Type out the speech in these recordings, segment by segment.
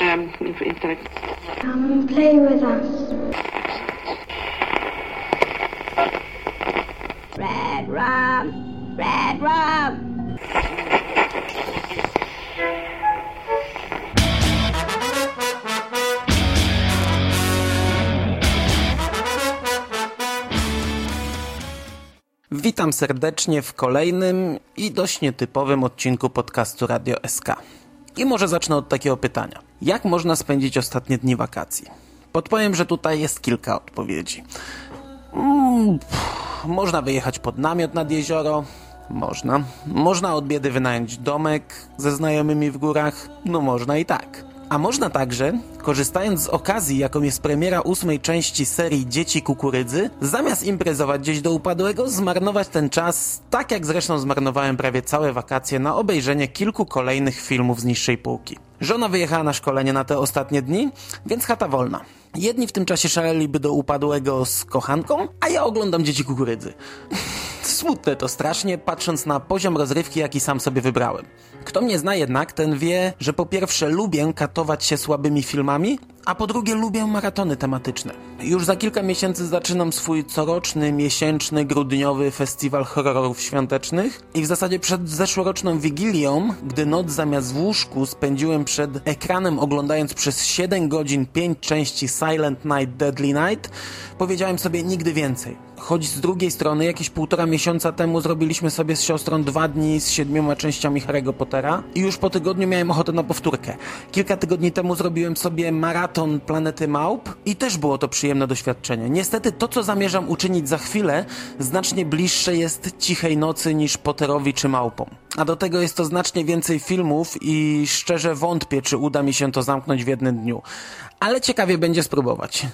um, instead of Come and play with us. Red rum! Red rum! Witam serdecznie w kolejnym i dość nietypowym odcinku podcastu Radio SK. I może zacznę od takiego pytania. Jak można spędzić ostatnie dni wakacji? Podpowiem, że tutaj jest kilka odpowiedzi. Mm, można wyjechać pod namiot nad jezioro. Można. Można od biedy wynająć domek ze znajomymi w górach. No można i tak. A można także, korzystając z okazji, jaką jest premiera ósmej części serii Dzieci Kukurydzy, zamiast imprezować gdzieś do upadłego, zmarnować ten czas, tak jak zresztą zmarnowałem prawie całe wakacje na obejrzenie kilku kolejnych filmów z niższej półki. Żona wyjechała na szkolenie na te ostatnie dni, więc chata wolna. Jedni w tym czasie szaleliby do upadłego z kochanką, a ja oglądam Dzieci Kukurydzy. Smutne to strasznie, patrząc na poziom rozrywki, jaki sam sobie wybrałem. Kto mnie zna jednak, ten wie, że po pierwsze lubię katować się słabymi filmami, a po drugie lubię maratony tematyczne. Już za kilka miesięcy zaczynam swój coroczny, miesięczny, grudniowy festiwal horrorów świątecznych i w zasadzie przed zeszłoroczną Wigilią, gdy noc zamiast w łóżku spędziłem przed ekranem oglądając przez 7 godzin 5 części Silent Night, Deadly Night, powiedziałem sobie nigdy więcej. Choć z drugiej strony jakieś półtora miesiąca temu zrobiliśmy sobie z siostrą dwa dni z siedmioma częściami Harry'ego Pottera i już po tygodniu miałem ochotę na powtórkę. Kilka tygodni temu zrobiłem sobie maraton Planety Małp i też było to przyjemne doświadczenie. Niestety to, co zamierzam uczynić za chwilę, znacznie bliższe jest Cichej Nocy niż Potterowi czy Małpom. A do tego jest to znacznie więcej filmów i szczerze wątpię, czy uda mi się to zamknąć w jednym dniu. Ale ciekawie będzie spróbować.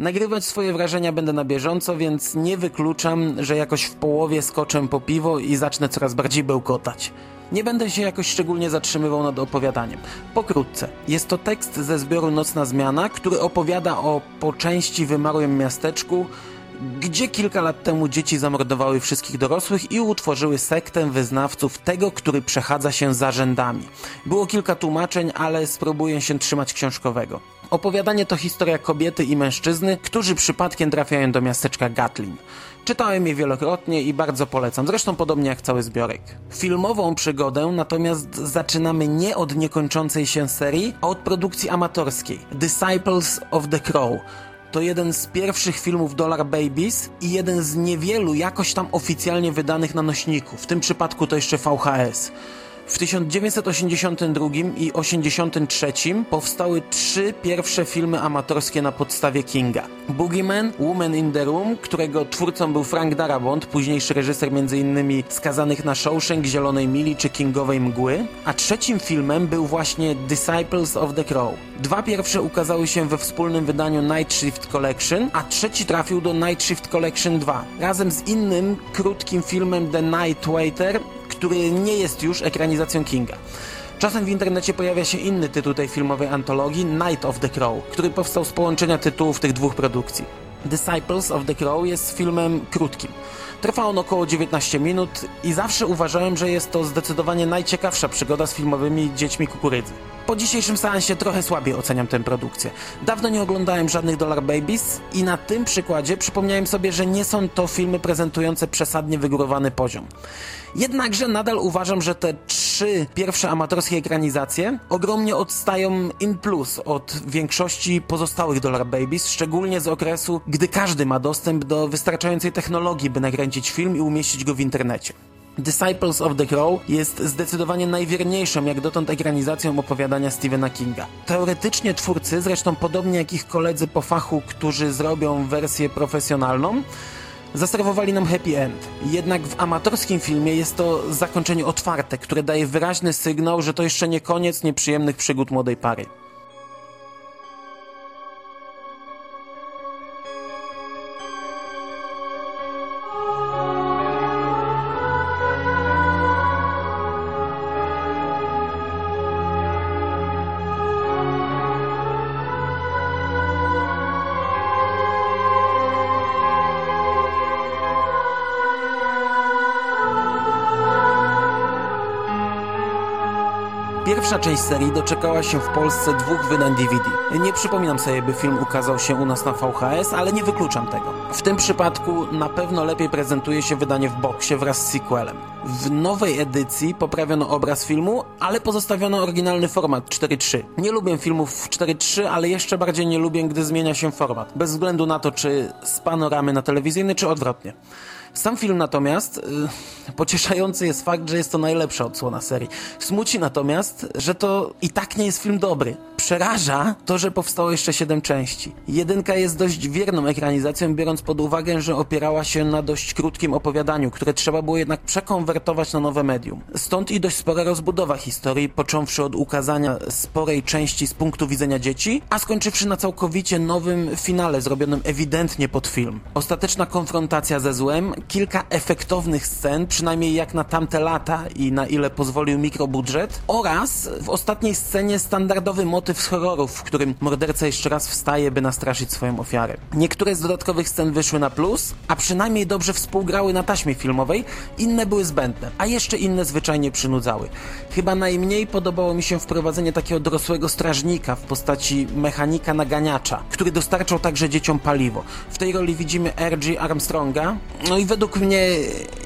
Nagrywać swoje wrażenia będę na bieżąco, więc nie wykluczam, że jakoś w połowie skoczę po piwo i zacznę coraz bardziej bełkotać. Nie będę się jakoś szczególnie zatrzymywał nad opowiadaniem. Pokrótce, jest to tekst ze zbioru Nocna Zmiana, który opowiada o po części wymarłym miasteczku, gdzie kilka lat temu dzieci zamordowały wszystkich dorosłych i utworzyły sektę wyznawców tego, który przechadza się za rzędami. Było kilka tłumaczeń, ale spróbuję się trzymać książkowego. Opowiadanie to historia kobiety i mężczyzny, którzy przypadkiem trafiają do miasteczka Gatlin. Czytałem je wielokrotnie i bardzo polecam, zresztą podobnie jak cały zbiorek. Filmową przygodę natomiast zaczynamy nie od niekończącej się serii, a od produkcji amatorskiej Disciples of the Crow. To jeden z pierwszych filmów Dollar Babies i jeden z niewielu jakoś tam oficjalnie wydanych na nośniku. W tym przypadku to jeszcze VHS. W 1982 i 1983 powstały trzy pierwsze filmy amatorskie na podstawie Kinga. Boogeyman, Woman in the Room, którego twórcą był Frank Darabont, późniejszy reżyser m.in. skazanych na Shawshank, Zielonej Mili czy Kingowej Mgły, a trzecim filmem był właśnie Disciples of the Crow. Dwa pierwsze ukazały się we wspólnym wydaniu Night Shift Collection, a trzeci trafił do Night Shift Collection 2, razem z innym krótkim filmem The Night Waiter, który nie jest już ekranizacją Kinga. Czasem w internecie pojawia się inny tytuł tej filmowej antologii, Night of the Crow, który powstał z połączenia tytułów tych dwóch produkcji. Disciples of the Crow jest filmem krótkim. Trwa on około 19 minut i zawsze uważałem, że jest to zdecydowanie najciekawsza przygoda z filmowymi dziećmi kukurydzy. Po dzisiejszym seansie trochę słabiej oceniam tę produkcję. Dawno nie oglądałem żadnych Dollar Babies i na tym przykładzie przypomniałem sobie, że nie są to filmy prezentujące przesadnie wygórowany poziom. Jednakże nadal uważam, że te trzy pierwsze amatorskie ekranizacje ogromnie odstają in plus od większości pozostałych Dollar Babies, szczególnie z okresu, gdy każdy ma dostęp do wystarczającej technologii, by nakręcić film i umieścić go w internecie. Disciples of the Crow jest zdecydowanie najwierniejszą jak dotąd ekranizacją opowiadania Stephena Kinga. Teoretycznie twórcy, zresztą podobnie jak ich koledzy po fachu, którzy zrobią wersję profesjonalną, zaserwowali nam happy end. Jednak w amatorskim filmie jest to zakończenie otwarte, które daje wyraźny sygnał, że to jeszcze nie koniec nieprzyjemnych przygód młodej pary. Pierwsza część serii doczekała się w Polsce dwóch wydań DVD. Nie przypominam sobie, by film ukazał się u nas na VHS, ale nie wykluczam tego. W tym przypadku na pewno lepiej prezentuje się wydanie w boksie wraz z sequelem. W nowej edycji poprawiono obraz filmu, ale pozostawiono oryginalny format 4.3. Nie lubię filmów w 4.3, ale jeszcze bardziej nie lubię, gdy zmienia się format, bez względu na to, czy z panoramy na telewizyjny, czy odwrotnie. Sam film natomiast, yy, pocieszający jest fakt, że jest to najlepsza odsłona serii. Smuci natomiast, że to i tak nie jest film dobry. Przeraża to, że powstało jeszcze siedem części. Jedynka jest dość wierną ekranizacją, biorąc pod uwagę, że opierała się na dość krótkim opowiadaniu, które trzeba było jednak przekonwertować na nowe medium. Stąd i dość spora rozbudowa historii, począwszy od ukazania sporej części z punktu widzenia dzieci, a skończywszy na całkowicie nowym finale, zrobionym ewidentnie pod film. Ostateczna konfrontacja ze złem, kilka efektownych scen, przynajmniej jak na tamte lata i na ile pozwolił mikrobudżet, oraz w ostatniej scenie standardowy motyw z horrorów, w którym morderca jeszcze raz wstaje, by nastraszyć swoją ofiarę. Niektóre z dodatkowych scen wyszły na plus, a przynajmniej dobrze współgrały na taśmie filmowej, inne były zbędne, a jeszcze inne zwyczajnie przynudzały. Chyba najmniej podobało mi się wprowadzenie takiego dorosłego strażnika w postaci mechanika naganiacza, który dostarczał także dzieciom paliwo. W tej roli widzimy R.G. Armstronga, no i według mnie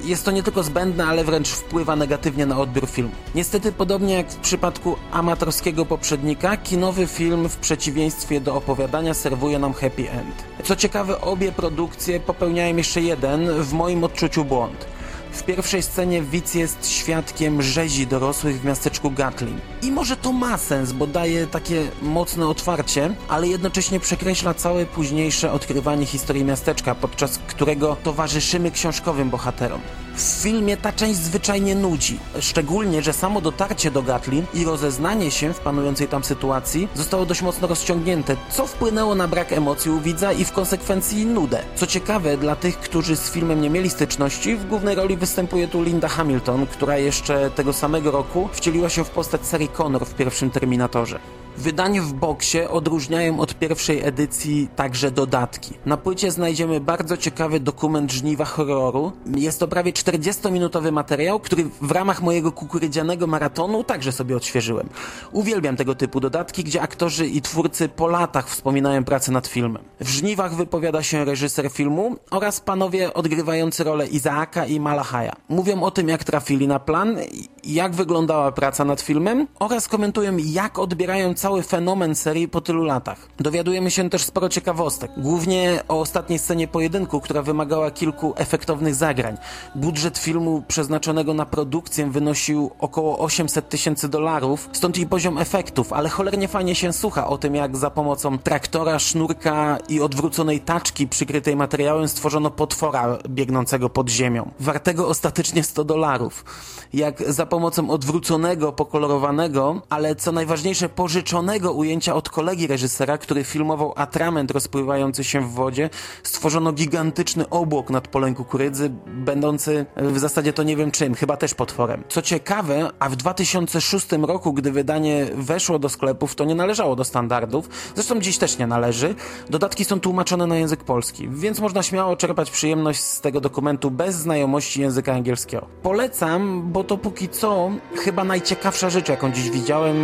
jest to nie tylko zbędne, ale wręcz wpływa negatywnie na odbiór filmu. Niestety, podobnie jak w przypadku amatorskiego poprzednika, kinowy film w przeciwieństwie do opowiadania serwuje nam happy end. Co ciekawe, obie produkcje popełniają jeszcze jeden, w moim odczuciu, błąd. W pierwszej scenie widz jest świadkiem rzezi dorosłych w miasteczku Gatlin. I może to ma sens, bo daje takie mocne otwarcie, ale jednocześnie przekreśla całe późniejsze odkrywanie historii miasteczka, podczas którego towarzyszymy książkowym bohaterom. W filmie ta część zwyczajnie nudzi. Szczególnie, że samo dotarcie do Gatlin i rozeznanie się w panującej tam sytuacji zostało dość mocno rozciągnięte, co wpłynęło na brak emocji u widza i w konsekwencji nudę. Co ciekawe, dla tych, którzy z filmem nie mieli styczności, w głównej roli występuje tu Linda Hamilton, która jeszcze tego samego roku wcieliła się w postać Sarah Connor w pierwszym Terminatorze. Wydanie w boksie odróżniają od pierwszej edycji także dodatki. Na płycie znajdziemy bardzo ciekawy dokument żniwa horroru. Jest to prawie 40-minutowy materiał, który w ramach mojego kukurydzianego maratonu także sobie odświeżyłem. Uwielbiam tego typu dodatki, gdzie aktorzy i twórcy po latach wspominają pracę nad filmem. W żniwach wypowiada się reżyser filmu oraz panowie odgrywający rolę Izaaka i Malachaja. Mówią o tym, jak trafili na plan, jak wyglądała praca nad filmem oraz komentują, jak odbierają cały fenomen serii po tylu latach. Dowiadujemy się też sporo ciekawostek, głównie o ostatniej scenie pojedynku, która wymagała kilku efektownych zagrań. Budżet filmu przeznaczonego na produkcję wynosił około 800 tysięcy dolarów, stąd i poziom efektów, ale cholernie fajnie się słucha o tym, jak za pomocą traktora, sznurka i odwróconej taczki przykrytej materiałem stworzono potwora biegnącego pod ziemią, wartego ostatecznie 100 dolarów. Jak za pomocą odwróconego, pokolorowanego, ale co najważniejsze pożyczonego ujęcia od kolegi reżysera, który filmował atrament rozpływający się w wodzie, stworzono gigantyczny obłok nad polem kukurydzy, będący w zasadzie to nie wiem czym, chyba też potworem. Co ciekawe, a w 2006 roku, gdy wydanie weszło do sklepów, to nie należało do standardów, zresztą dziś też nie należy. Dodatki są tłumaczone na język polski, więc można śmiało czerpać przyjemność z tego dokumentu bez znajomości języka angielskiego. Polecam, bo to póki co chyba najciekawsza rzecz, jaką dziś widziałem,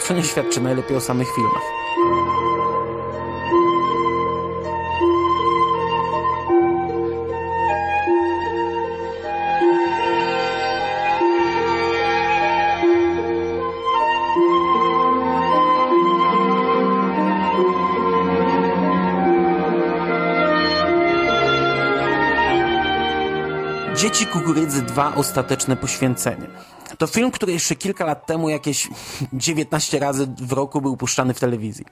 co nie świadczy najlepiej o samych filmach. Dzieci Kukurydzy 2 Ostateczne Poświęcenie. To film, który jeszcze kilka lat temu jakieś 19 razy w roku był puszczany w telewizji.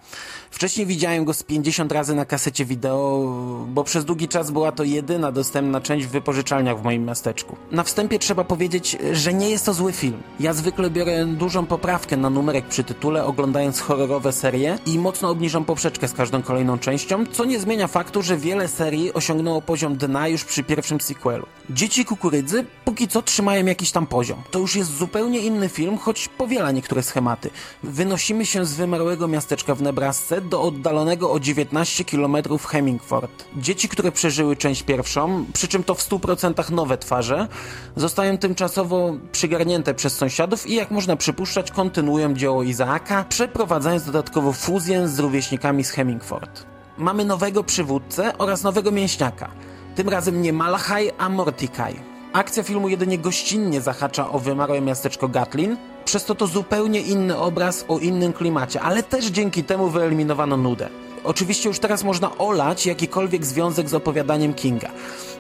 Wcześniej widziałem go z 50 razy na kasecie wideo, bo przez długi czas była to jedyna dostępna część w wypożyczalniach w moim miasteczku. Na wstępie trzeba powiedzieć, że nie jest to zły film. Ja zwykle biorę dużą poprawkę na numerek przy tytule, oglądając horrorowe serie i mocno obniżam poprzeczkę z każdą kolejną częścią, co nie zmienia faktu, że wiele serii osiągnęło poziom dna już przy pierwszym sequelu. Dzieci Kukurydzy póki co trzymają jakiś tam poziom. To już jest zupełnie inny film, choć powiela niektóre schematy. Wynosimy się z wymarłego miasteczka w Nebrasce do oddalonego o 19 km Hemingford. Dzieci, które przeżyły część pierwszą, przy czym to w 100% nowe twarze, zostają tymczasowo przygarnięte przez sąsiadów i jak można przypuszczać kontynuują dzieło Izaaka, przeprowadzając dodatkowo fuzję z rówieśnikami z Hemingford. Mamy nowego przywódcę oraz nowego mięśniaka. Tym razem nie Malachaj, a Mortikaj. Akcja filmu jedynie gościnnie zahacza o wymarłe miasteczko Gatlin, przez to to zupełnie inny obraz o innym klimacie, ale też dzięki temu wyeliminowano nudę. Oczywiście już teraz można olać jakikolwiek związek z opowiadaniem Kinga.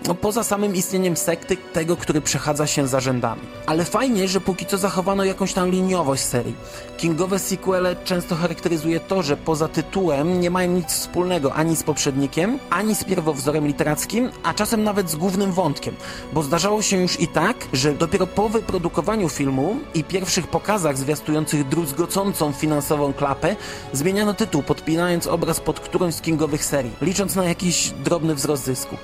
No, poza samym istnieniem sekty tego, który przechadza się za rzędami. Ale fajnie, że póki co zachowano jakąś tam liniowość serii. Kingowe sequele często charakteryzuje to, że poza tytułem nie mają nic wspólnego ani z poprzednikiem, ani z pierwowzorem literackim, a czasem nawet z głównym wątkiem. Bo zdarzało się już i tak, że dopiero po wyprodukowaniu filmu i pierwszych pokazach zwiastujących druzgocącą finansową klapę zmieniano tytuł, podpinając obraz pod którąś z kingowych serii, licząc na jakiś drobny wzrost zysku.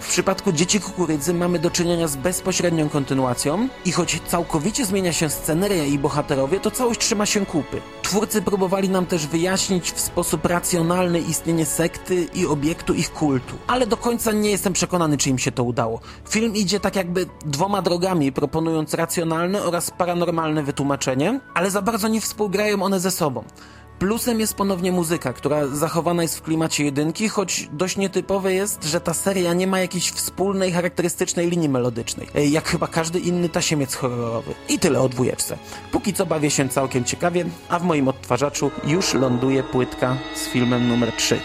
W przypadku Dzieci Kukurydzy mamy do czynienia z bezpośrednią kontynuacją i choć całkowicie zmienia się sceneria i bohaterowie, to całość trzyma się kupy. Twórcy próbowali nam też wyjaśnić w sposób racjonalny istnienie sekty i obiektu ich kultu, ale do końca nie jestem przekonany, czy im się to udało. Film idzie tak jakby dwoma drogami, proponując racjonalne oraz paranormalne wytłumaczenie, ale za bardzo nie współgrają one ze sobą. Plusem jest ponownie muzyka, która zachowana jest w klimacie jedynki, choć dość nietypowe jest, że ta seria nie ma jakiejś wspólnej, charakterystycznej linii melodycznej, jak chyba każdy inny tasiemiec horrorowy. I tyle o dwójeczce. Póki co bawię się całkiem ciekawie, a w moim odtwarzaczu już ląduje płytka z filmem numer 3.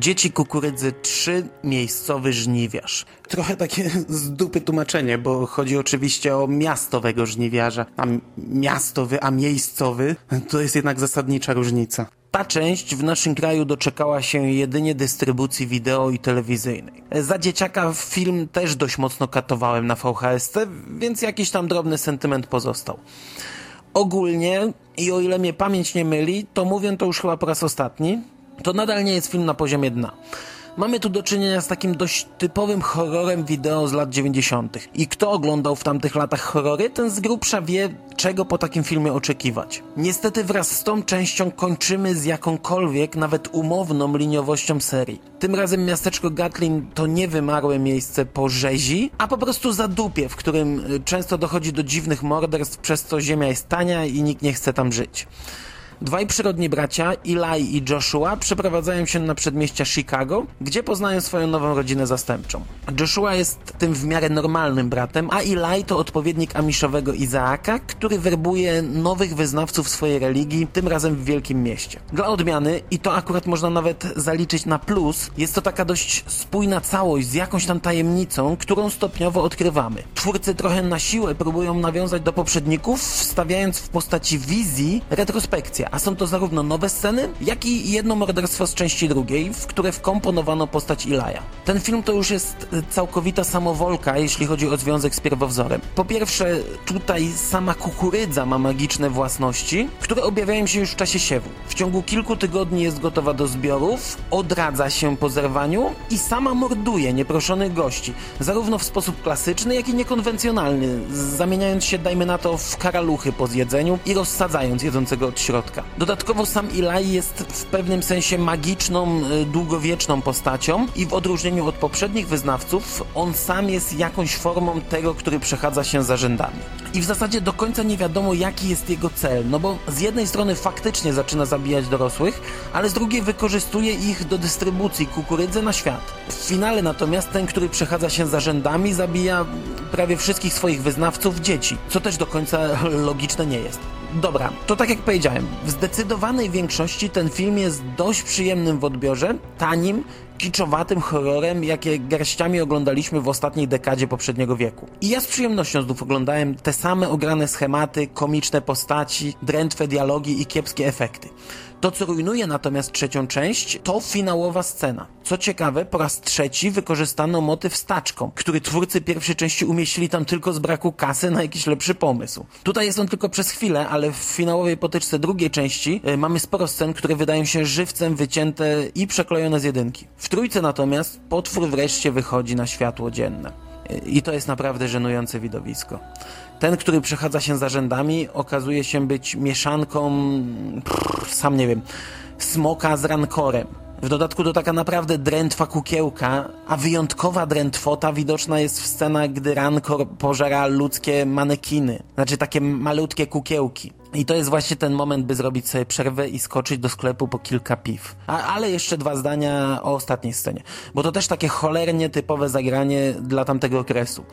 Dzieci kukurydzy 3 miejscowy żniwiarz. Trochę takie z dupy tłumaczenie, bo chodzi oczywiście o miastowego żniwiarza, a miastowy, a miejscowy to jest jednak zasadnicza różnica. Ta część w naszym kraju doczekała się jedynie dystrybucji wideo i telewizyjnej. Za dzieciaka film też dość mocno katowałem na VHS, więc jakiś tam drobny sentyment pozostał. Ogólnie, i o ile mnie pamięć nie myli, to mówię to już chyba po raz ostatni, to nadal nie jest film na poziomie dna. Mamy tu do czynienia z takim dość typowym horrorem wideo z lat 90. I kto oglądał w tamtych latach horrory, ten z grubsza wie, czego po takim filmie oczekiwać. Niestety wraz z tą częścią kończymy z jakąkolwiek, nawet umowną liniowością serii. Tym razem miasteczko Gatlin to nie wymarłe miejsce po rzezi, a po prostu zadupie, w którym y, często dochodzi do dziwnych morderstw, przez co ziemia jest tania i nikt nie chce tam żyć. Dwaj przyrodni bracia, Eli i Joshua, przeprowadzają się na przedmieścia Chicago, gdzie poznają swoją nową rodzinę zastępczą. Joshua jest tym w miarę normalnym bratem, a Eli to odpowiednik amiszowego Izaaka, który werbuje nowych wyznawców swojej religii, tym razem w wielkim mieście. Dla odmiany, i to akurat można nawet zaliczyć na plus, jest to taka dość spójna całość z jakąś tam tajemnicą, którą stopniowo odkrywamy. Twórcy trochę na siłę próbują nawiązać do poprzedników, wstawiając w postaci wizji retrospekcję, a są to zarówno nowe sceny, jak i jedno morderstwo z części drugiej, w które wkomponowano postać Ilaja. Ten film to już jest całkowita samowolka, jeśli chodzi o związek z pierwowzorem. Po pierwsze, tutaj sama kukurydza ma magiczne własności, które objawiają się już w czasie siewu. W ciągu kilku tygodni jest gotowa do zbiorów, odradza się po zerwaniu i sama morduje nieproszonych gości, zarówno w sposób klasyczny, jak i niekonwencjonalny, zamieniając się, dajmy na to, w karaluchy po zjedzeniu i rozsadzając jedzącego od środka. Dodatkowo sam Eli jest w pewnym sensie magiczną, y, długowieczną postacią i w odróżnieniu od poprzednich wyznawców, on sam jest jakąś formą tego, który przechadza się za rzędami. I w zasadzie do końca nie wiadomo, jaki jest jego cel, no bo z jednej strony faktycznie zaczyna zabijać dorosłych, ale z drugiej wykorzystuje ich do dystrybucji kukurydzy na świat. W finale natomiast ten, który przechadza się za rzędami, zabija prawie wszystkich swoich wyznawców dzieci, co też do końca logiczne nie jest. Dobra, to tak jak powiedziałem, w zdecydowanej większości ten film jest dość przyjemnym w odbiorze, tanim, kiczowatym horrorem, jakie garściami oglądaliśmy w ostatniej dekadzie poprzedniego wieku. I ja z przyjemnością znów oglądałem te same ograne schematy, komiczne postaci, drętwe dialogi i kiepskie efekty. To, co rujnuje natomiast trzecią część, to finałowa scena. Co ciekawe, po raz trzeci wykorzystano motyw staczką, który twórcy pierwszej części umieścili tam tylko z braku kasy na jakiś lepszy pomysł. Tutaj jest on tylko przez chwilę, ale w finałowej potyczce drugiej części y, mamy sporo scen, które wydają się żywcem wycięte i przeklejone z jedynki. W trójce natomiast potwór wreszcie wychodzi na światło dzienne. I to jest naprawdę żenujące widowisko. Ten, który przechadza się za rzędami, okazuje się być mieszanką, pff, sam nie wiem, smoka z rankorem. W dodatku to taka naprawdę drętwa kukiełka, a wyjątkowa drętwota widoczna jest w scenach, gdy rankor pożera ludzkie manekiny. Znaczy takie malutkie kukiełki. I to jest właśnie ten moment, by zrobić sobie przerwę i skoczyć do sklepu po kilka piw. A, ale jeszcze dwa zdania o ostatniej scenie, bo to też takie cholernie typowe zagranie dla tamtego okresu.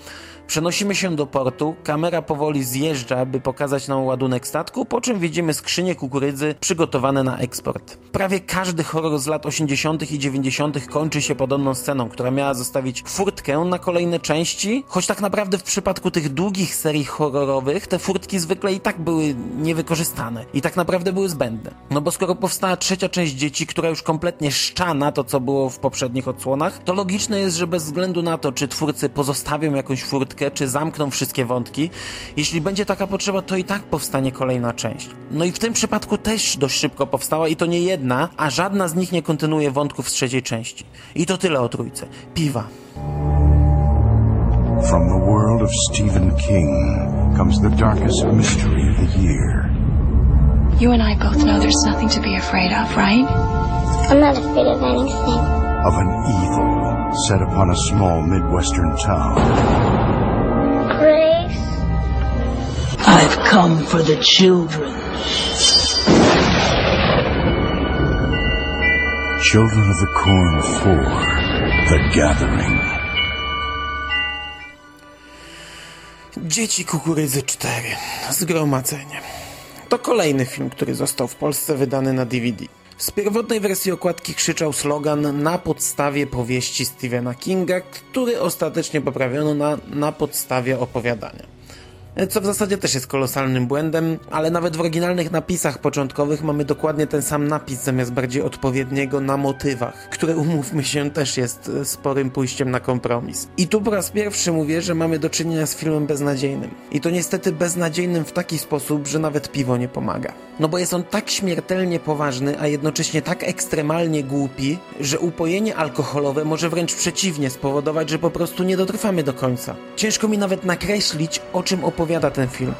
Przenosimy się do portu, kamera powoli zjeżdża, by pokazać nam ładunek statku, po czym widzimy skrzynie kukurydzy przygotowane na eksport. Prawie każdy horror z lat 80. i 90. kończy się podobną sceną, która miała zostawić furtkę na kolejne części, choć tak naprawdę w przypadku tych długich serii horrorowych te furtki zwykle i tak były niewykorzystane i tak naprawdę były zbędne. No bo skoro powstała trzecia część dzieci, która już kompletnie szcza na to, co było w poprzednich odsłonach, to logiczne jest, że bez względu na to, czy twórcy pozostawią jakąś furtkę, czy zamkną wszystkie wątki, jeśli będzie taka potrzeba, to i tak powstanie kolejna część. No i w tym przypadku też dość szybko powstała i to nie jedna, a żadna z nich nie kontynuuje wątków z trzeciej części. I to tyle o trójce. Piwa. From the world of Stephen King comes the darkest mystery of the year. You and I both know there's nothing to be afraid of, right? I'm not afraid of anything. Of an evil set upon a small Midwestern town. Grace? I've come for the children. Children of the Corn 4. The Gathering. Dzieci Kukurydzy 4. Zgromadzenie. To kolejny film, który został w Polsce wydany na DVD. Z pierwotnej wersji okładki krzyczał slogan na podstawie powieści Stephena Kinga, który ostatecznie poprawiono na na podstawie opowiadania co w zasadzie też jest kolosalnym błędem, ale nawet w oryginalnych napisach początkowych mamy dokładnie ten sam napis zamiast bardziej odpowiedniego na motywach, które umówmy się też jest e, sporym pójściem na kompromis. I tu po raz pierwszy mówię, że mamy do czynienia z filmem beznadziejnym. I to niestety beznadziejnym w taki sposób, że nawet piwo nie pomaga. No bo jest on tak śmiertelnie poważny, a jednocześnie tak ekstremalnie głupi, że upojenie alkoholowe może wręcz przeciwnie spowodować, że po prostu nie dotrwamy do końca. Ciężko mi nawet nakreślić, o czym opowiada ten film.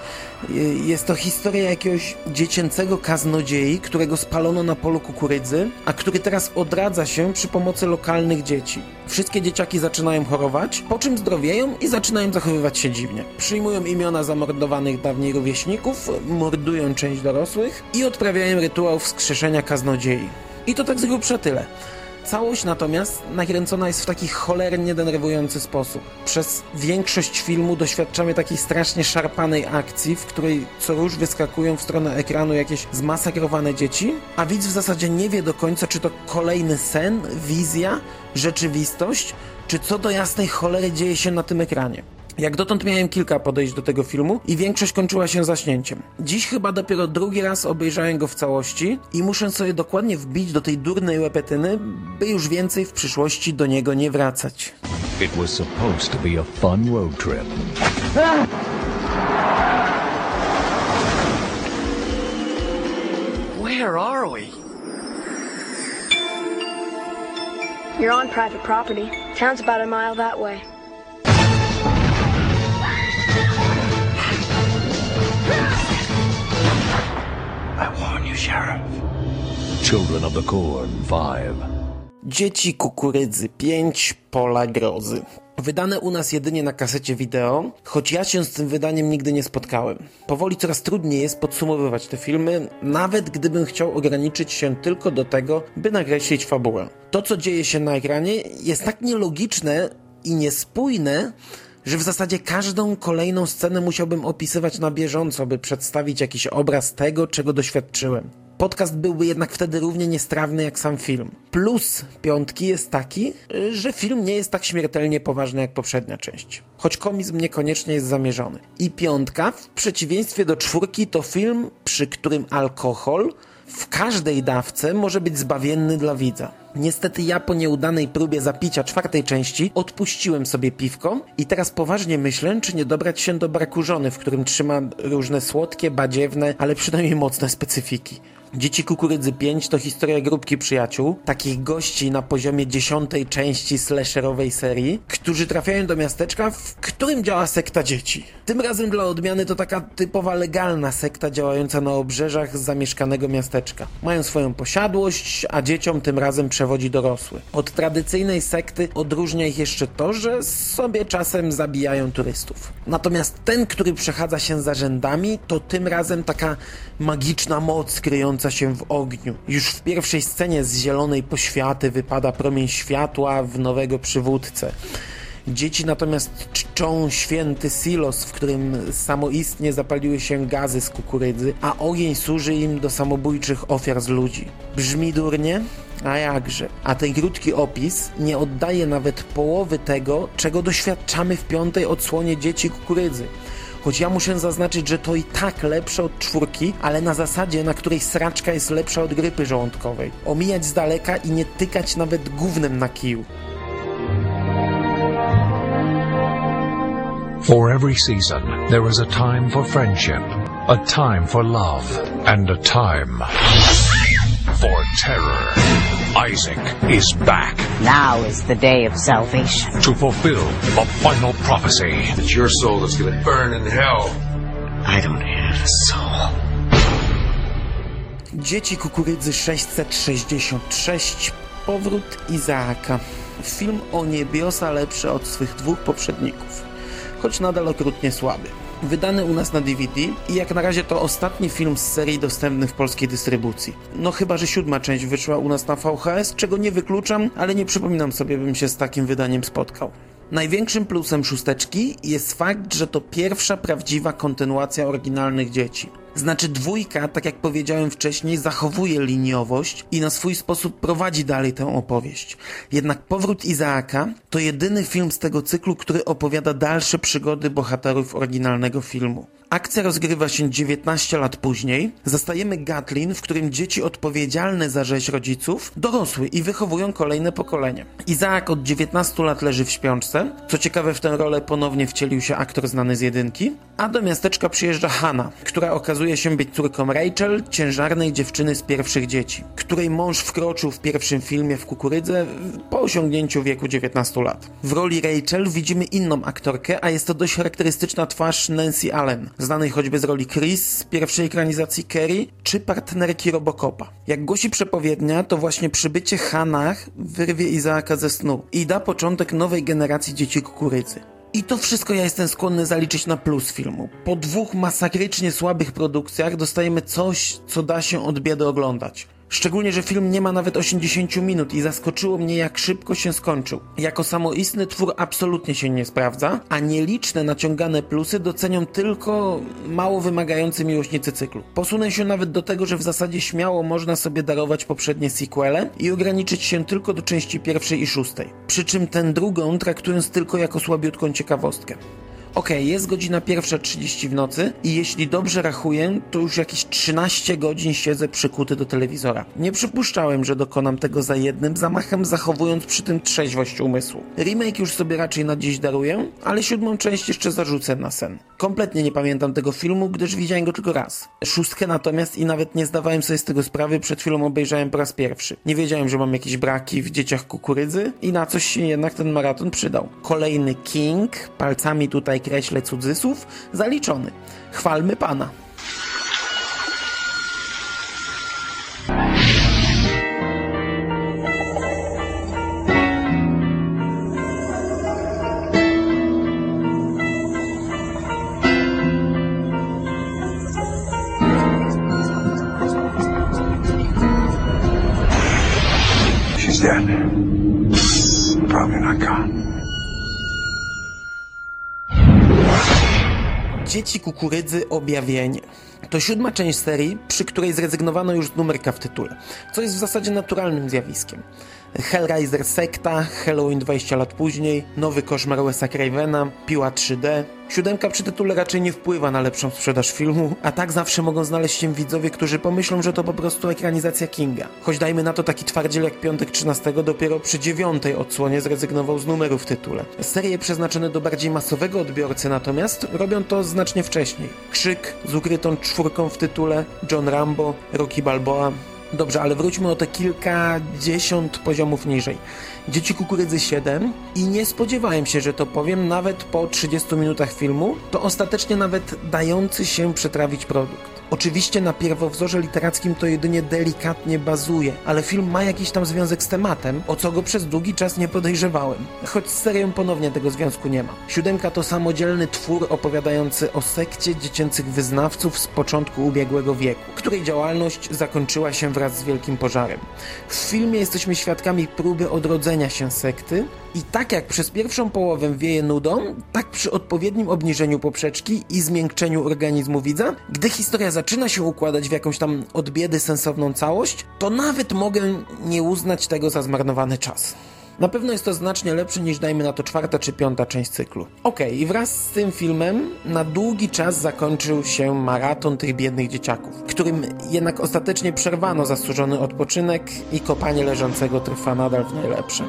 Jest to historia jakiegoś dziecięcego kaznodziei, którego spalono na polu kukurydzy, a który teraz odradza się przy pomocy lokalnych dzieci. Wszystkie dzieciaki zaczynają chorować, po czym zdrowieją i zaczynają zachowywać się dziwnie. Przyjmują imiona zamordowanych dawniej rówieśników, mordują część dorosłych i odprawiają rytuał wskrzeszenia kaznodziei. I to tak z grubsza tyle. Całość natomiast nakręcona jest w taki cholernie denerwujący sposób. Przez większość filmu doświadczamy takiej strasznie szarpanej akcji, w której co róż wyskakują w stronę ekranu jakieś zmasakrowane dzieci, a widz w zasadzie nie wie do końca, czy to kolejny sen, wizja, rzeczywistość, czy co do jasnej cholery dzieje się na tym ekranie. Jak dotąd miałem kilka podejść do tego filmu i większość kończyła się zaśnięciem. Dziś chyba dopiero drugi raz obejrzałem go w całości i muszę sobie dokładnie wbić do tej durnej łepetyny, by już więcej w przyszłości do niego nie wracać. It was supposed to be a fun road trip. Where are we? You're on private property. Town's about a mile that way. Sheriff. Children of the Corn 5. Dzieci kukurydzy 5 Pola Grozy. Wydane u nas jedynie na kasecie wideo, choć ja się z tym wydaniem nigdy nie spotkałem. Powoli coraz trudniej jest podsumowywać te filmy, nawet gdybym chciał ograniczyć się tylko do tego, by nakreślić fabułę. To, co dzieje się na ekranie, jest tak nielogiczne i niespójne, że w zasadzie każdą kolejną scenę musiałbym opisywać na bieżąco, by przedstawić jakiś obraz tego, czego doświadczyłem. Podcast byłby jednak wtedy równie niestrawny jak sam film. Plus piątki jest taki, że film nie jest tak śmiertelnie poważny jak poprzednia część. Choć komizm niekoniecznie jest zamierzony. I piątka, w przeciwieństwie do czwórki, to film, przy którym alkohol w każdej dawce może być zbawienny dla widza. Niestety ja po nieudanej próbie zapicia czwartej części odpuściłem sobie piwko i teraz poważnie myślę, czy nie dobrać się do braku żony, w którym trzyma różne słodkie, badziewne, ale przynajmniej mocne specyfiki. Dzieci Kukurydzy 5 to historia grupki przyjaciół, takich gości na poziomie dziesiątej części slasherowej serii, którzy trafiają do miasteczka, w którym działa sekta dzieci. Tym razem dla odmiany to taka typowa legalna sekta działająca na obrzeżach zamieszkanego miasteczka. Mają swoją posiadłość, a dzieciom tym razem przewodzi dorosły. Od tradycyjnej sekty odróżnia ich jeszcze to, że sobie czasem zabijają turystów. Natomiast ten, który przechadza się za rzędami, to tym razem taka magiczna moc kryjąca się w ogniu. Już w pierwszej scenie z zielonej poświaty wypada promień światła w nowego przywódcę. Dzieci natomiast czczą święty silos, w którym samoistnie zapaliły się gazy z kukurydzy, a ogień służy im do samobójczych ofiar z ludzi. Brzmi durnie? A jakże. A ten krótki opis nie oddaje nawet połowy tego, czego doświadczamy w piątej odsłonie Dzieci Kukurydzy. Choć ja muszę zaznaczyć, że to i tak lepsze od czwórki, ale na zasadzie, na której sraczka jest lepsza od grypy żołądkowej. Omijać z daleka i nie tykać nawet gównem na kiju. For every season, there is a time for friendship, a time for love, and a time for terror. Isaac is back Now is the day of salvation. to fulfill the final prophecy. It's your soul that's gonna burn in hell. I don't have a soul. Dzieci Kukurydzy 666 Powrót Izaaka. Film o niebiosa lepszy od swych dwóch poprzedników, choć nadal okrutnie słaby. Wydany u nas na DVD i jak na razie to ostatni film z serii dostępny w polskiej dystrybucji. No chyba, że siódma część wyszła u nas na VHS, czego nie wykluczam, ale nie przypominam sobie, bym się z takim wydaniem spotkał. Największym plusem szósteczki jest fakt, że to pierwsza prawdziwa kontynuacja oryginalnych dzieci. Znaczy dwójka, tak jak powiedziałem wcześniej, zachowuje liniowość i na swój sposób prowadzi dalej tę opowieść. Jednak Powrót Izaaka to jedyny film z tego cyklu, który opowiada dalsze przygody bohaterów oryginalnego filmu. Akcja rozgrywa się 19 lat później. Zastajemy Gatlin, w którym dzieci odpowiedzialne za rzeź rodziców dorosły i wychowują kolejne pokolenie. Izaak od 19 lat leży w śpiączce. Co ciekawe, w tę rolę ponownie wcielił się aktor znany z jedynki. A do miasteczka przyjeżdża Hannah, która okazuje się być córką Rachel, ciężarnej dziewczyny z pierwszych dzieci, której mąż wkroczył w pierwszym filmie w kukurydzę po osiągnięciu wieku 19 lat. W roli Rachel widzimy inną aktorkę, a jest to dość charakterystyczna twarz Nancy Allen, znanej choćby z roli Chris z pierwszej ekranizacji Kerry, czy partnerki Robocopa. Jak głosi przepowiednia, to właśnie przybycie Hannah wyrwie Izaaka ze snu i da początek nowej generacji dzieci kukurydzy. I to wszystko ja jestem skłonny zaliczyć na plus filmu. Po dwóch masakrycznie słabych produkcjach dostajemy coś, co da się od biedy oglądać. Szczególnie, że film nie ma nawet 80 minut i zaskoczyło mnie, jak szybko się skończył. Jako samoistny twór absolutnie się nie sprawdza, a nieliczne naciągane plusy docenią tylko mało wymagający miłośnicy cyklu. Posunę się nawet do tego, że w zasadzie śmiało można sobie darować poprzednie sequele i ograniczyć się tylko do części pierwszej i szóstej. Przy czym tę drugą traktując tylko jako słabiutką ciekawostkę. Okej, jest godzina pierwsza 30 w nocy i jeśli dobrze rachuję, to już jakieś 13 godzin siedzę przykuty do telewizora. Nie przypuszczałem, że dokonam tego za jednym zamachem, zachowując przy tym trzeźwość umysłu. Remake już sobie raczej na dziś daruję, ale siódmą część jeszcze zarzucę na sen. Kompletnie nie pamiętam tego filmu, gdyż widziałem go tylko raz. Szóstkę natomiast i nawet nie zdawałem sobie z tego sprawy, przed chwilą obejrzałem po raz pierwszy. Nie wiedziałem, że mam jakieś braki w dzieciach kukurydzy i na coś się jednak ten maraton przydał. Kolejny King, palcami tutaj kreślę cudzysłów, zaliczony. Chwalmy Pana. Dzieci Kukurydzy Objawienie. To siódma część serii, przy której zrezygnowano już z numerka w tytule, co jest w zasadzie naturalnym zjawiskiem. Hellraiser Sekta, Halloween 20 lat później, Nowy Koszmar Wes'a Cravena, Piła 3D. Siódemka przy tytule raczej nie wpływa na lepszą sprzedaż filmu, a tak zawsze mogą znaleźć się widzowie, którzy pomyślą, że to po prostu ekranizacja Kinga. Choć dajmy na to taki twardziel jak Piątek 13 dopiero przy dziewiątej odsłonie zrezygnował z numeru w tytule. Serie przeznaczone do bardziej masowego odbiorcy natomiast robią to znacznie wcześniej. Krzyk z ukrytą czwórką w tytule, John Rambo, Rocky Balboa, Dobrze, ale wróćmy o te kilkadziesiąt poziomów niżej. Dzieci Kukurydzy 7 i nie spodziewałem się, że to powiem, nawet po 30 minutach filmu, to ostatecznie nawet dający się przetrawić produkt. Oczywiście na pierwowzorze literackim to jedynie delikatnie bazuje, ale film ma jakiś tam związek z tematem, o co go przez długi czas nie podejrzewałem. Choć z serią ponownie tego związku nie ma. Siódemka to samodzielny twór opowiadający o sekcie dziecięcych wyznawców z początku ubiegłego wieku, której działalność zakończyła się wraz z wielkim pożarem. W filmie jesteśmy świadkami próby odrodzenia się sekty i tak jak przez pierwszą połowę wieje nudą, tak przy odpowiednim obniżeniu poprzeczki i zmiękczeniu organizmu widza, gdy historia zaczyna się układać w jakąś tam od biedy sensowną całość, to nawet mogę nie uznać tego za zmarnowany czas. Na pewno jest to znacznie lepsze niż dajmy na to czwarta czy piąta część cyklu. Okej, okay, i wraz z tym filmem na długi czas zakończył się maraton tych biednych dzieciaków, którym jednak ostatecznie przerwano zasłużony odpoczynek i kopanie leżącego trwa nadal w najlepsze.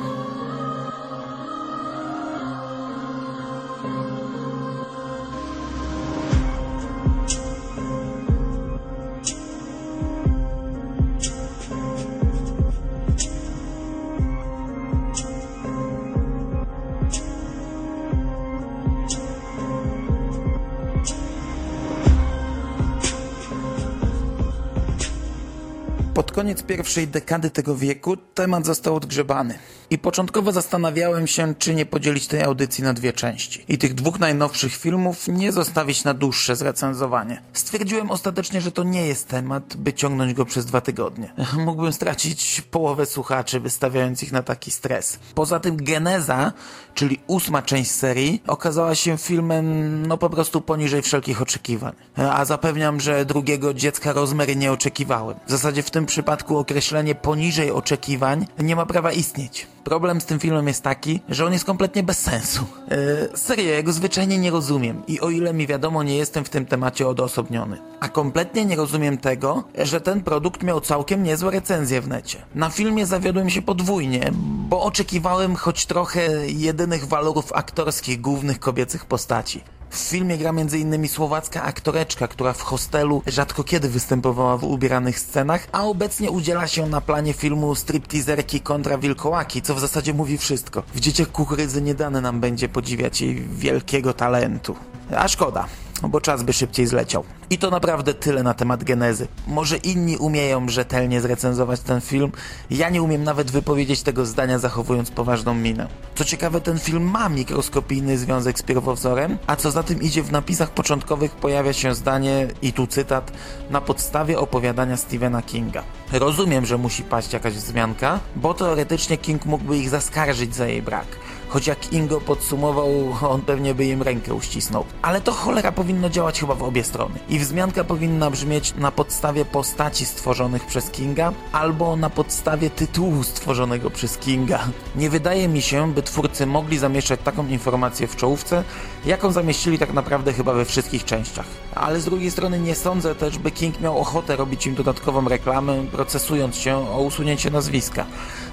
Pod koniec pierwszej dekady tego wieku temat został odgrzebany. I początkowo zastanawiałem się, czy nie podzielić tej audycji na dwie części. I tych dwóch najnowszych filmów nie zostawić na dłuższe zrecenzowanie. Stwierdziłem ostatecznie, że to nie jest temat, by ciągnąć go przez dwa tygodnie. Mógłbym stracić połowę słuchaczy, wystawiając ich na taki stres. Poza tym Geneza, czyli ósma część serii, okazała się filmem no po prostu poniżej wszelkich oczekiwań. A zapewniam, że drugiego dziecka Rozmery nie oczekiwałem. W zasadzie w tym przypadku określenie poniżej oczekiwań nie ma prawa istnieć. Problem z tym filmem jest taki, że on jest kompletnie bez sensu. Yy, serio, ja go zwyczajnie nie rozumiem i o ile mi wiadomo, nie jestem w tym temacie odosobniony. A kompletnie nie rozumiem tego, że ten produkt miał całkiem niezłe recenzje w necie. Na filmie zawiodłem się podwójnie, bo oczekiwałem choć trochę jedynych walorów aktorskich głównych kobiecych postaci. W filmie gra m.in. słowacka aktoreczka, która w hostelu rzadko kiedy występowała w ubieranych scenach, a obecnie udziela się na planie filmu stripteaserki kontra wilkołaki, co w zasadzie mówi wszystko. W Dzieciach Kukurydzy nie dane nam będzie podziwiać jej wielkiego talentu. A szkoda bo czas by szybciej zleciał. I to naprawdę tyle na temat genezy. Może inni umieją rzetelnie zrecenzować ten film, ja nie umiem nawet wypowiedzieć tego zdania zachowując poważną minę. Co ciekawe, ten film ma mikroskopijny związek z pierwowzorem, a co za tym idzie w napisach początkowych pojawia się zdanie, i tu cytat, na podstawie opowiadania Stephena Kinga. Rozumiem, że musi paść jakaś wzmianka, bo teoretycznie King mógłby ich zaskarżyć za jej brak choć jak Ingo podsumował, on pewnie by im rękę uścisnął. Ale to cholera powinno działać chyba w obie strony. I wzmianka powinna brzmieć na podstawie postaci stworzonych przez Kinga, albo na podstawie tytułu stworzonego przez Kinga. Nie wydaje mi się, by twórcy mogli zamieszczać taką informację w czołówce, jaką zamieścili tak naprawdę chyba we wszystkich częściach. Ale z drugiej strony nie sądzę też, by King miał ochotę robić im dodatkową reklamę, procesując się o usunięcie nazwiska.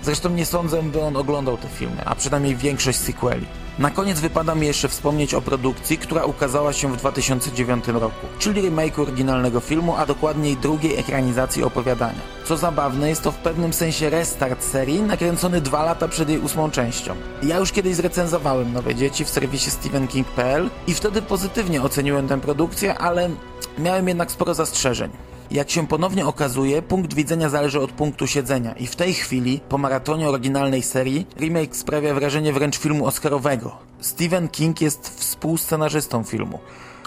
Zresztą nie sądzę, by on oglądał te filmy, a przynajmniej większość sequeli. Na koniec wypada mi jeszcze wspomnieć o produkcji, która ukazała się w 2009 roku, czyli remake oryginalnego filmu, a dokładniej drugiej ekranizacji opowiadania. Co zabawne, jest to w pewnym sensie restart serii, nakręcony dwa lata przed jej ósmą częścią. Ja już kiedyś zrecenzowałem Nowe Dzieci w serwisie stephenking.pl i wtedy pozytywnie oceniłem tę produkcję, ale miałem jednak sporo zastrzeżeń. Jak się ponownie okazuje, punkt widzenia zależy od punktu siedzenia i w tej chwili, po maratonie oryginalnej serii, remake sprawia wrażenie wręcz filmu oscarowego. Stephen King jest współscenarzystą filmu.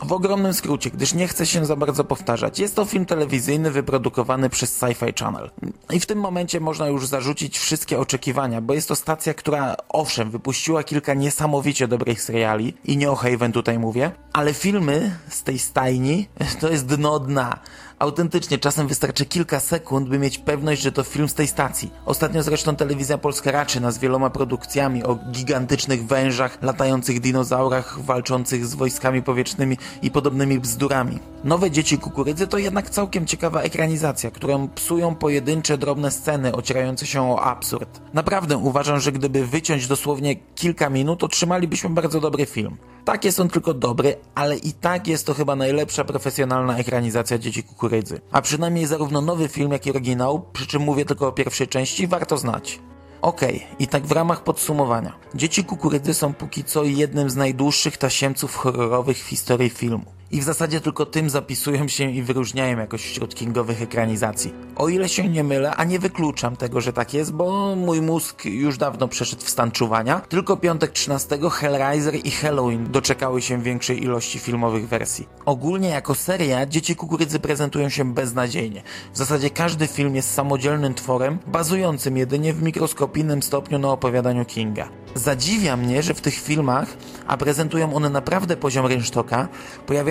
W ogromnym skrócie, gdyż nie chcę się za bardzo powtarzać, jest to film telewizyjny wyprodukowany przez Sci-Fi Channel. I w tym momencie można już zarzucić wszystkie oczekiwania, bo jest to stacja, która owszem, wypuściła kilka niesamowicie dobrych seriali i nie o Haven tutaj mówię, ale filmy z tej stajni to jest dno dna. Autentycznie, czasem wystarczy kilka sekund, by mieć pewność, że to film z tej stacji. Ostatnio zresztą telewizja polska raczy nas wieloma produkcjami o gigantycznych wężach, latających dinozaurach, walczących z wojskami powietrznymi i podobnymi bzdurami. Nowe Dzieci Kukurydzy to jednak całkiem ciekawa ekranizacja, którą psują pojedyncze drobne sceny ocierające się o absurd. Naprawdę uważam, że gdyby wyciąć dosłownie kilka minut, otrzymalibyśmy bardzo dobry film. Tak jest on tylko dobry, ale i tak jest to chyba najlepsza profesjonalna ekranizacja Dzieci Kukurydzy. A przynajmniej zarówno nowy film, jak i oryginał, przy czym mówię tylko o pierwszej części, warto znać. Okej, okay, i tak w ramach podsumowania. Dzieci Kukurydzy są póki co jednym z najdłuższych tasiemców horrorowych w historii filmu i w zasadzie tylko tym zapisują się i wyróżniają jakoś wśród kingowych ekranizacji. O ile się nie mylę, a nie wykluczam tego, że tak jest, bo mój mózg już dawno przeszedł w stan czuwania, tylko piątek 13 Hellraiser i Halloween doczekały się większej ilości filmowych wersji. Ogólnie jako seria Dzieci Kukurydzy prezentują się beznadziejnie. W zasadzie każdy film jest samodzielnym tworem, bazującym jedynie w mikroskopijnym stopniu na opowiadaniu Kinga. Zadziwia mnie, że w tych filmach, a prezentują one naprawdę poziom rynsztoka,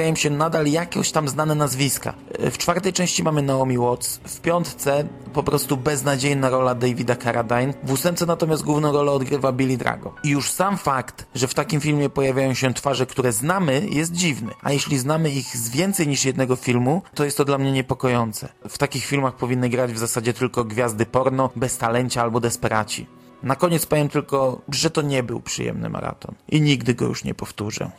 pojawiają się nadal jakieś tam znane nazwiska. W czwartej części mamy Naomi Watts, w piątce po prostu beznadziejna rola Davida Carradine, w ósemce natomiast główną rolę odgrywa Billy Drago. I już sam fakt, że w takim filmie pojawiają się twarze, które znamy, jest dziwny. A jeśli znamy ich z więcej niż jednego filmu, to jest to dla mnie niepokojące. W takich filmach powinny grać w zasadzie tylko gwiazdy porno, bez talencia albo desperaci. Na koniec powiem tylko, że to nie był przyjemny maraton i nigdy go już nie powtórzę.